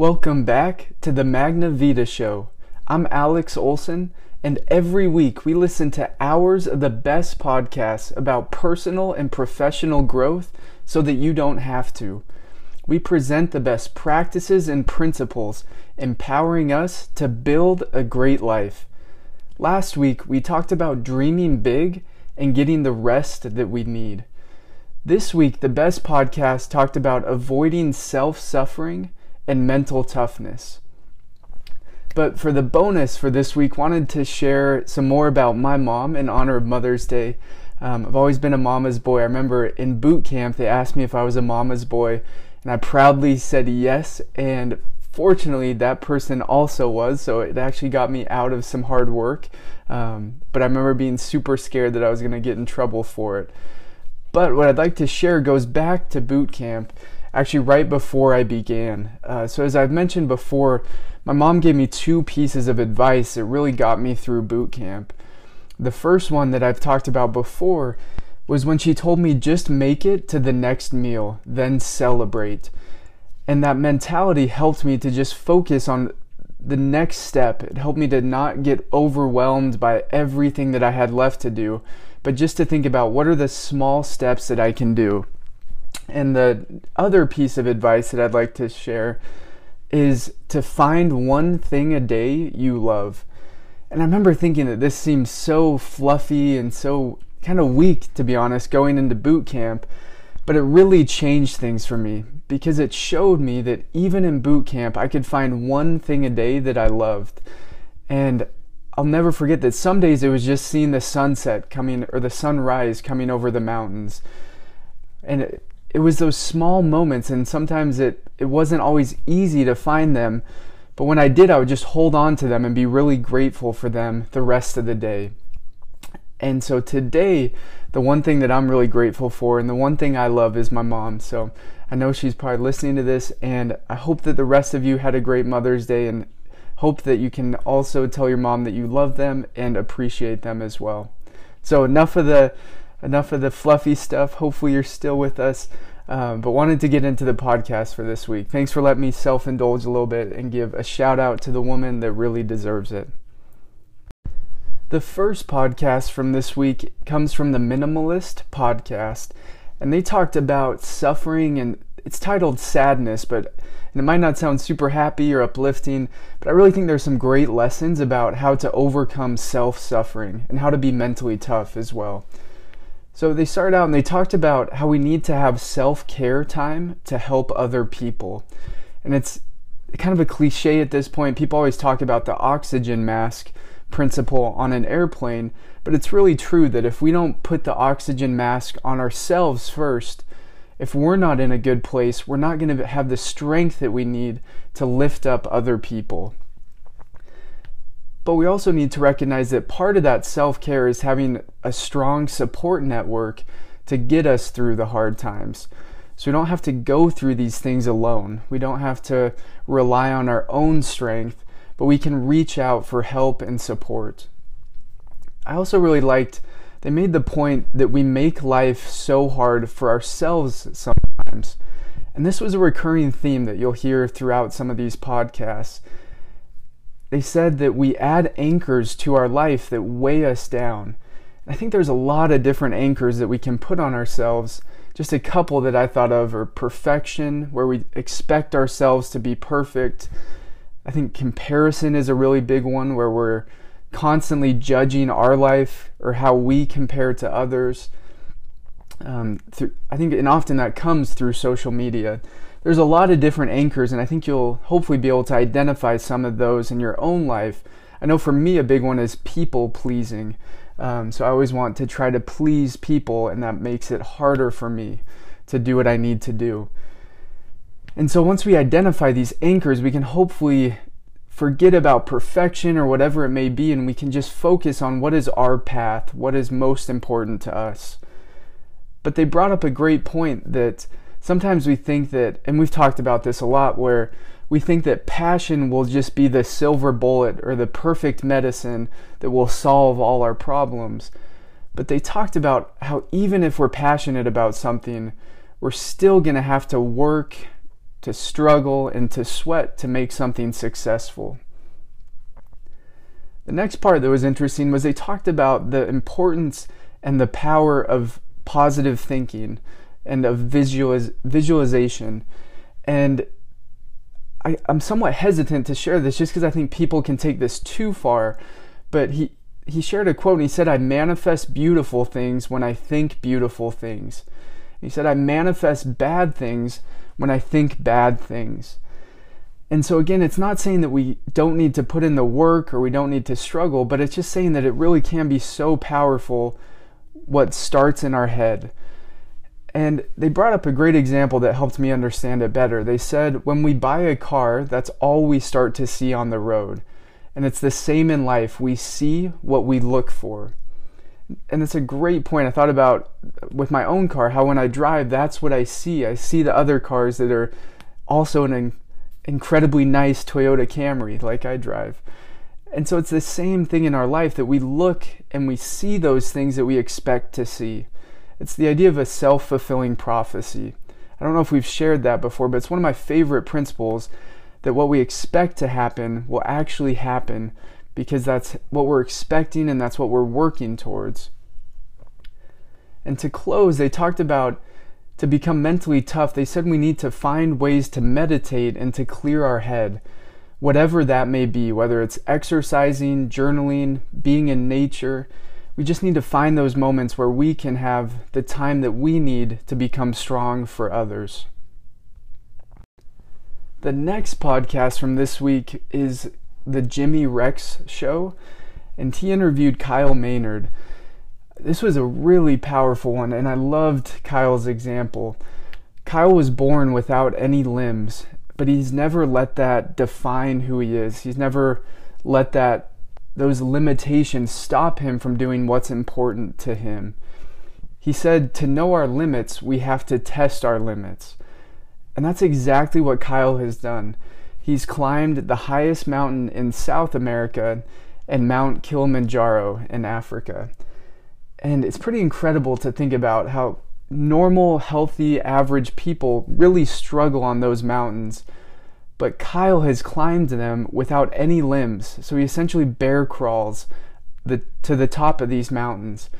Welcome back to the Magna Vita Show. I'm Alex Olson, and every week we listen to hours of the best podcasts about personal and professional growth so that you don't have to. We present the best practices and principles, empowering us to build a great life. Last week we talked about dreaming big and getting the rest that we need. This week, the best podcast talked about avoiding self suffering and mental toughness. But for the bonus for this week, wanted to share some more about my mom in honor of Mother's Day. Um, I've always been a mama's boy. I remember in boot camp they asked me if I was a mama's boy, and I proudly said yes. And fortunately, that person also was, so it actually got me out of some hard work. Um, but I remember being super scared that I was going to get in trouble for it. But what I'd like to share goes back to boot camp actually right before I began. Uh, so, as I've mentioned before, my mom gave me two pieces of advice that really got me through boot camp. The first one that I've talked about before was when she told me just make it to the next meal, then celebrate. And that mentality helped me to just focus on the next step. It helped me to not get overwhelmed by everything that I had left to do, but just to think about what are the small steps that I can do. And the other piece of advice that I'd like to share is to find one thing a day you love. And I remember thinking that this seems so fluffy and so kind of weak, to be honest, going into boot camp. But it really changed things for me because it showed me that even in boot camp, I could find one thing a day that I loved. And I'll never forget that some days it was just seeing the sunset coming or the sunrise coming over the mountains. And it, it was those small moments and sometimes it it wasn't always easy to find them but when I did I would just hold on to them and be really grateful for them the rest of the day. And so today the one thing that I'm really grateful for and the one thing I love is my mom. So I know she's probably listening to this and I hope that the rest of you had a great Mother's Day and hope that you can also tell your mom that you love them and appreciate them as well. So enough of the enough of the fluffy stuff. Hopefully, you're still with us. Um, but wanted to get into the podcast for this week. Thanks for letting me self indulge a little bit and give a shout out to the woman that really deserves it. The first podcast from this week comes from the Minimalist Podcast, and they talked about suffering and it's titled Sadness, but and it might not sound super happy or uplifting, but I really think there's some great lessons about how to overcome self suffering and how to be mentally tough as well. So they started out and they talked about how we need to have self care time to help other people. And it's kind of a cliche at this point. People always talk about the oxygen mask principle on an airplane, but it's really true that if we don't put the oxygen mask on ourselves first, if we're not in a good place, we're not going to have the strength that we need to lift up other people. But we also need to recognize that part of that self care is having a strong support network to get us through the hard times. So we don't have to go through these things alone. We don't have to rely on our own strength, but we can reach out for help and support. I also really liked, they made the point that we make life so hard for ourselves sometimes. And this was a recurring theme that you'll hear throughout some of these podcasts they said that we add anchors to our life that weigh us down. I think there's a lot of different anchors that we can put on ourselves. Just a couple that I thought of are perfection, where we expect ourselves to be perfect. I think comparison is a really big one, where we're constantly judging our life or how we compare to others. Um, through, I think, and often that comes through social media there's a lot of different anchors, and I think you'll hopefully be able to identify some of those in your own life. I know for me, a big one is people pleasing. Um, so I always want to try to please people, and that makes it harder for me to do what I need to do. And so once we identify these anchors, we can hopefully forget about perfection or whatever it may be, and we can just focus on what is our path, what is most important to us. But they brought up a great point that sometimes we think that, and we've talked about this a lot, where we think that passion will just be the silver bullet or the perfect medicine that will solve all our problems. But they talked about how even if we're passionate about something, we're still going to have to work to struggle, and to sweat to make something successful. The next part that was interesting was they talked about the importance and the power of positive thinking and of visualiz- visualization. And I, I'm somewhat hesitant to share this just because I think people can take this too far. But he, he shared a quote and he said, I manifest beautiful things when I think beautiful things. He said, I manifest bad things when I think bad things. And so, again, it's not saying that we don't need to put in the work or we don't need to struggle, but it's just saying that it really can be so powerful what starts in our head. And they brought up a great example that helped me understand it better. They said, when we buy a car, that's all we start to see on the road. And it's the same in life. We see what we look for and it's a great point. I thought about with my own car how when I drive, that's what I see. I see the other cars that are also an incredibly nice Toyota Camry, like I drive. And so it's the same thing in our life that we look and we see those things that we expect to see. It's the idea of a self fulfilling prophecy. I don't know if we've shared that before, but it's one of my favorite principles that what we expect to happen will actually happen because that's what we're expecting and that's what we're working towards. And to close, they talked about to become mentally tough, they said we need to find ways to meditate and to clear our head, whatever that may be, whether it's exercising, journaling, being in nature. We just need to find those moments where we can have the time that we need to become strong for others. The next podcast from this week is the Jimmy Rex show, and he interviewed Kyle Maynard. This was a really powerful one, and I loved Kyle's example. Kyle was born without any limbs, but he's never let that define who he is. He's never let that those limitations stop him from doing what's important to him. He said to know our limits, we have to test our limits. And that's exactly what Kyle has done. He's climbed the highest mountain in South America and Mount Kilimanjaro in Africa. And it's pretty incredible to think about how normal, healthy, average people really struggle on those mountains. But Kyle has climbed them without any limbs, so he essentially bear crawls the, to the top of these mountains.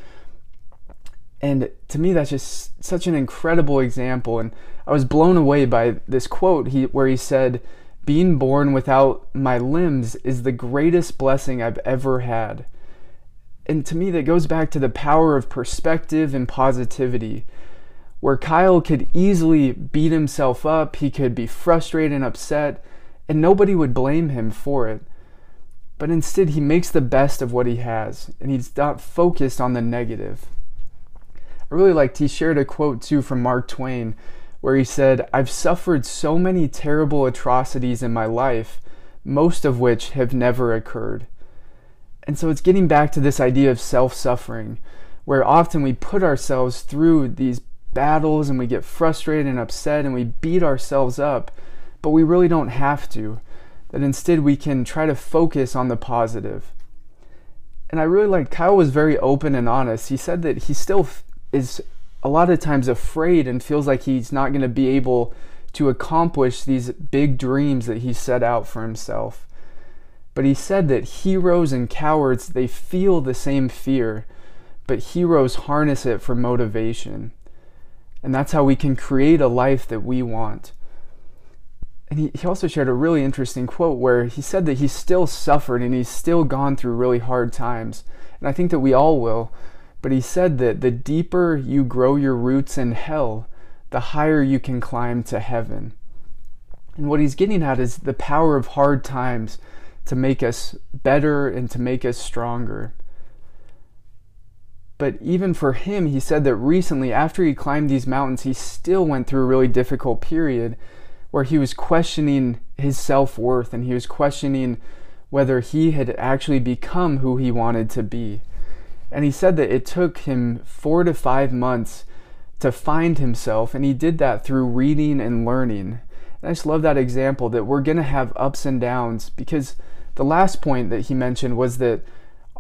And to me, that's just such an incredible example. And I was blown away by this quote he, where he said, being born without my limbs is the greatest blessing I've ever had. And to me, that goes back to the power of perspective and positivity, where Kyle could easily beat himself up, he could be frustrated and upset, and nobody would blame him for it. But instead, he makes the best of what he has, and he's not focused on the negative. I really liked, he shared a quote too from Mark Twain where he said, I've suffered so many terrible atrocities in my life, most of which have never occurred. And so it's getting back to this idea of self suffering, where often we put ourselves through these battles and we get frustrated and upset and we beat ourselves up, but we really don't have to. That instead we can try to focus on the positive. And I really like Kyle was very open and honest. He said that he still is a lot of times afraid and feels like he's not going to be able to accomplish these big dreams that he set out for himself. But he said that heroes and cowards, they feel the same fear, but heroes harness it for motivation. And that's how we can create a life that we want. And he, he also shared a really interesting quote where he said that he still suffered and he's still gone through really hard times. And I think that we all will. But he said that the deeper you grow your roots in hell, the higher you can climb to heaven. And what he's getting at is the power of hard times to make us better and to make us stronger. But even for him, he said that recently, after he climbed these mountains, he still went through a really difficult period where he was questioning his self worth and he was questioning whether he had actually become who he wanted to be. And he said that it took him four to five months to find himself, and he did that through reading and learning. And I just love that example that we're going to have ups and downs because the last point that he mentioned was that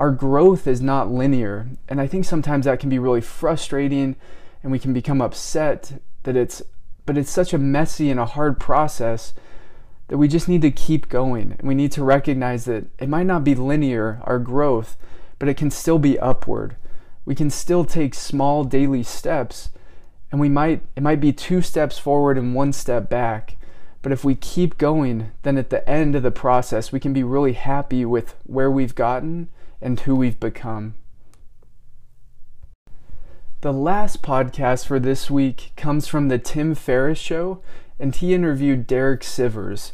our growth is not linear. And I think sometimes that can be really frustrating and we can become upset that it's but it's such a messy and a hard process that we just need to keep going. And we need to recognize that it might not be linear, our growth, but it can still be upward. We can still take small daily steps and we might it might be two steps forward and one step back. But if we keep going, then at the end of the process, we can be really happy with where we've gotten and who we've become. The last podcast for this week comes from the Tim Ferriss Show, and he interviewed Derek Sivers.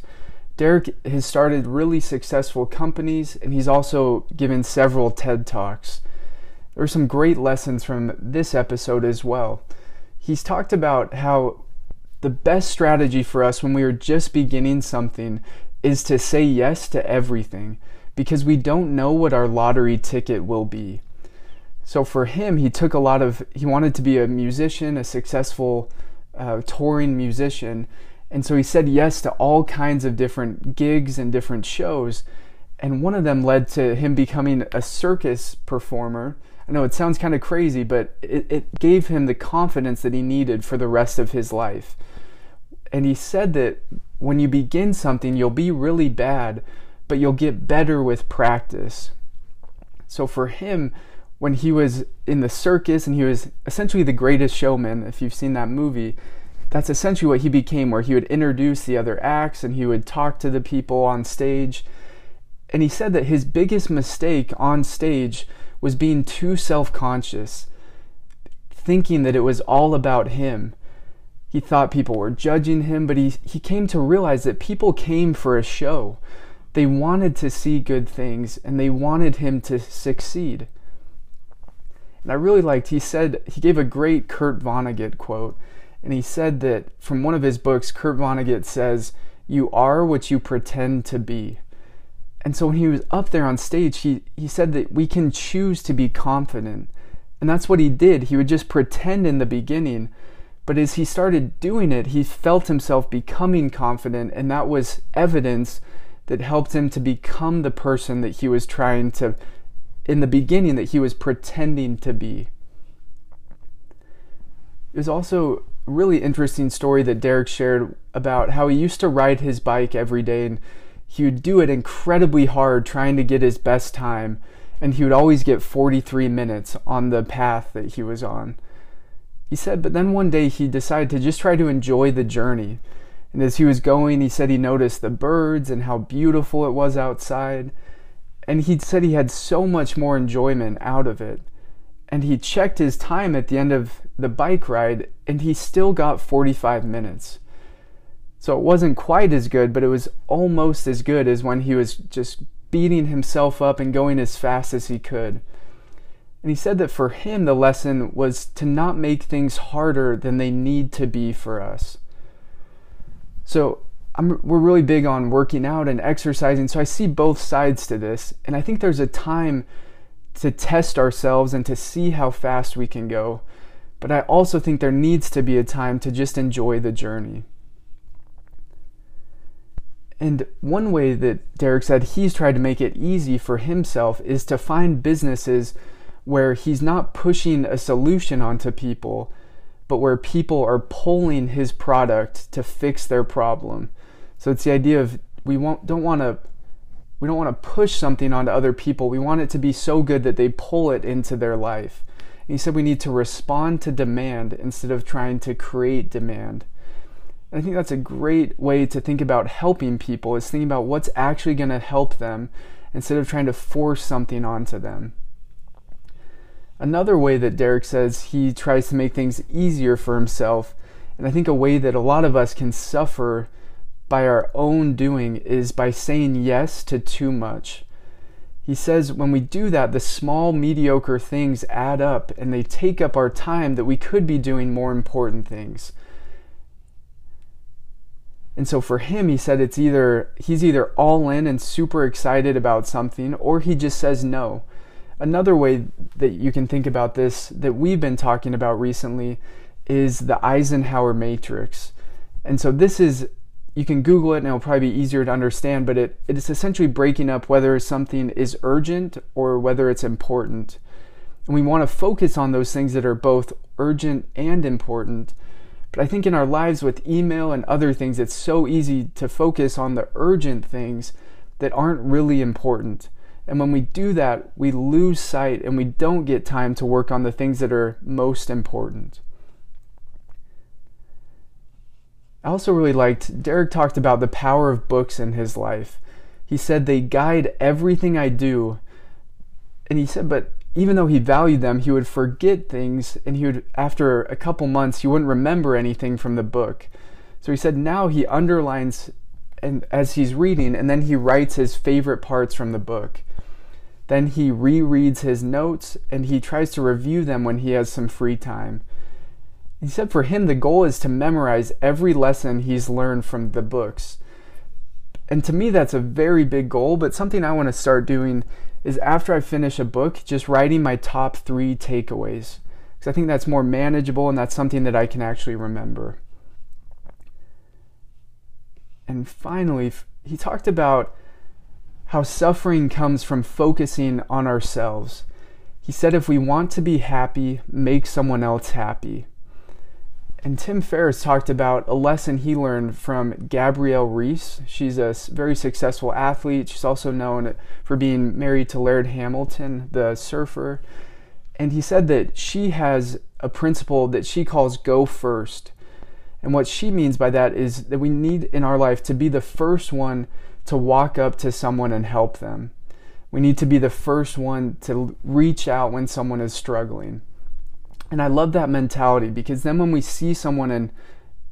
Derek has started really successful companies, and he's also given several TED Talks. There are some great lessons from this episode as well. He's talked about how the best strategy for us when we are just beginning something is to say yes to everything because we don't know what our lottery ticket will be. So for him, he took a lot of, he wanted to be a musician, a successful uh, touring musician. And so he said yes to all kinds of different gigs and different shows. And one of them led to him becoming a circus performer. I know it sounds kind of crazy, but it, it gave him the confidence that he needed for the rest of his life. And he said that when you begin something, you'll be really bad, but you'll get better with practice. So for him, when he was in the circus and he was essentially the greatest showman, if you've seen that movie, that's essentially what he became, where he would introduce the other acts and he would talk to the people on stage. And he said that his biggest mistake on stage was being too self conscious, thinking that it was all about him. He thought people were judging him, but he, he came to realize that people came for a show. They wanted to see good things and they wanted him to succeed. And I really liked, he said, he gave a great Kurt Vonnegut quote. And he said that from one of his books, Kurt Vonnegut says, You are what you pretend to be. And so when he was up there on stage, he, he said that we can choose to be confident. And that's what he did. He would just pretend in the beginning. But as he started doing it, he felt himself becoming confident. And that was evidence that helped him to become the person that he was trying to in the beginning that he was pretending to be. It was also a really interesting story that Derek shared about how he used to ride his bike every day and he would do it incredibly hard trying to get his best time and he would always get 43 minutes on the path that he was on. He said, but then one day he decided to just try to enjoy the journey. And as he was going, he said he noticed the birds and how beautiful it was outside. And he said he had so much more enjoyment out of it. And he checked his time at the end of the bike ride, and he still got 45 minutes. So it wasn't quite as good, but it was almost as good as when he was just beating himself up and going as fast as he could. And he said that for him, the lesson was to not make things harder than they need to be for us. So I'm, we're really big on working out and exercising, so I see both sides to this. And I think there's a time to test ourselves and to see how fast we can go. But I also think there needs to be a time to just enjoy the journey. And one way that Derek said he's tried to make it easy for himself is to find businesses where he's not pushing a solution onto people, but where people are pulling his product to fix their problem. So it's the idea of we want, don't want to we don't want to push something onto other people. We want it to be so good that they pull it into their life. And he said we need to respond to demand instead of trying to create demand. And I think that's a great way to think about helping people is thinking about what's actually going to help them instead of trying to force something onto them. Another way that Derek says he tries to make things easier for himself, and I think a way that a lot of us can suffer by our own doing is by saying yes to too much. He says when we do that, the small, mediocre things add up and they take up our time that we could be doing more important things. And so for him, he said it's either he's either all in and super excited about something, or he just says no. Another way that you can think about this that we've been talking about recently is the Eisenhower matrix. And so this is you can Google it and it'll probably be easier to understand, but it, it is essentially breaking up whether something is urgent or whether it's important. And we want to focus on those things that are both urgent and important, But I think in our lives with email and other things, it's so easy to focus on the urgent things that aren't really important. And when we do that, we lose sight and we don't get time to work on the things that are most important. I also really liked, Derek talked about the power of books in his life. He said they guide everything I do. And he said, but even though he valued them, he would forget things and he would, after a couple months, he wouldn't remember anything from the book. So he said now he underlines and as he's reading and then he writes his favorite parts from the book. Then he rereads his notes and he tries to review them when he has some free time. He said for him, the goal is to memorize every lesson he's learned from the books. And to me, that's a very big goal, but something I want to start doing is after I finish a book, just writing my top three takeaways. Because I think that's more manageable and that's something that I can actually remember. And finally, he talked about how suffering comes from focusing on ourselves. He said, if we want to be happy, make someone else happy. And Tim Ferriss talked about a lesson he learned from Gabrielle Reece. She's a very successful athlete. She's also known for being married to Laird Hamilton, the surfer. And he said that she has a principle that she calls go first. And what she means by that is that we need in our life to be the first one to walk up to someone and help them. We need to be the first one to reach out when someone is struggling. And I love that mentality because then when we see someone and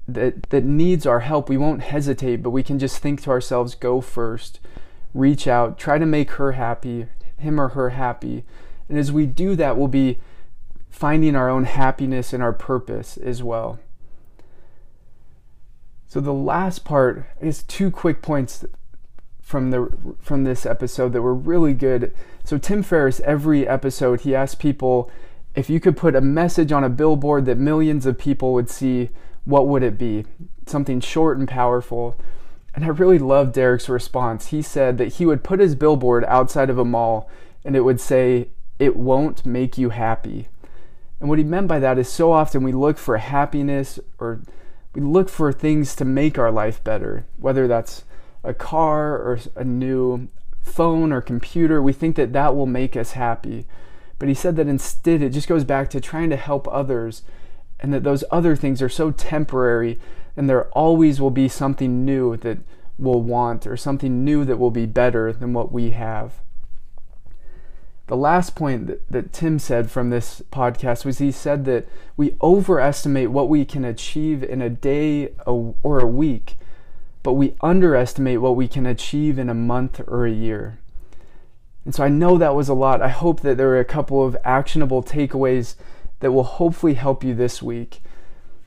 that that needs our help, we won't hesitate, but we can just think to ourselves, go first, reach out, try to make her happy, him or her happy. And as we do that, we'll be finding our own happiness and our purpose as well. So the last part is two quick points from the from this episode that were really good. So Tim Ferriss, every episode, he asked people if you could put a message on a billboard that millions of people would see, what would it be? Something short and powerful. And I really loved Derek's response. He said that he would put his billboard outside of a mall and it would say, It won't make you happy. And what he meant by that is so often we look for happiness or we look for things to make our life better, whether that's a car or a new phone or computer, we think that that will make us happy. But he said that instead it just goes back to trying to help others and that those other things are so temporary and there always will be something new that we'll want or something new that will be better than what we have. The last point that, that Tim said from this podcast was he said that we overestimate what we can achieve in a day or a week but we underestimate what we can achieve in a month or a year. And so I know that was a lot. I hope that there are a couple of actionable takeaways that will hopefully help you this week.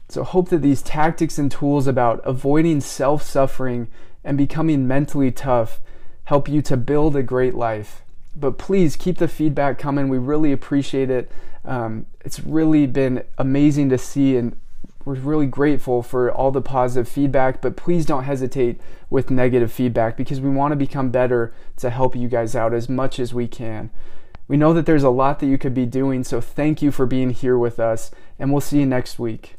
So hope that these tactics and tools about avoiding self-suffering and becoming mentally tough help you to build a great life. But please keep the feedback coming. We really appreciate it. Um, it's really been amazing to see and we're really grateful for all the positive feedback, but please don't hesitate with negative feedback because we want to become better to help you guys out as much as we can. We know that there's a lot that you could be doing, so thank you for being here with us, and we'll see you next week.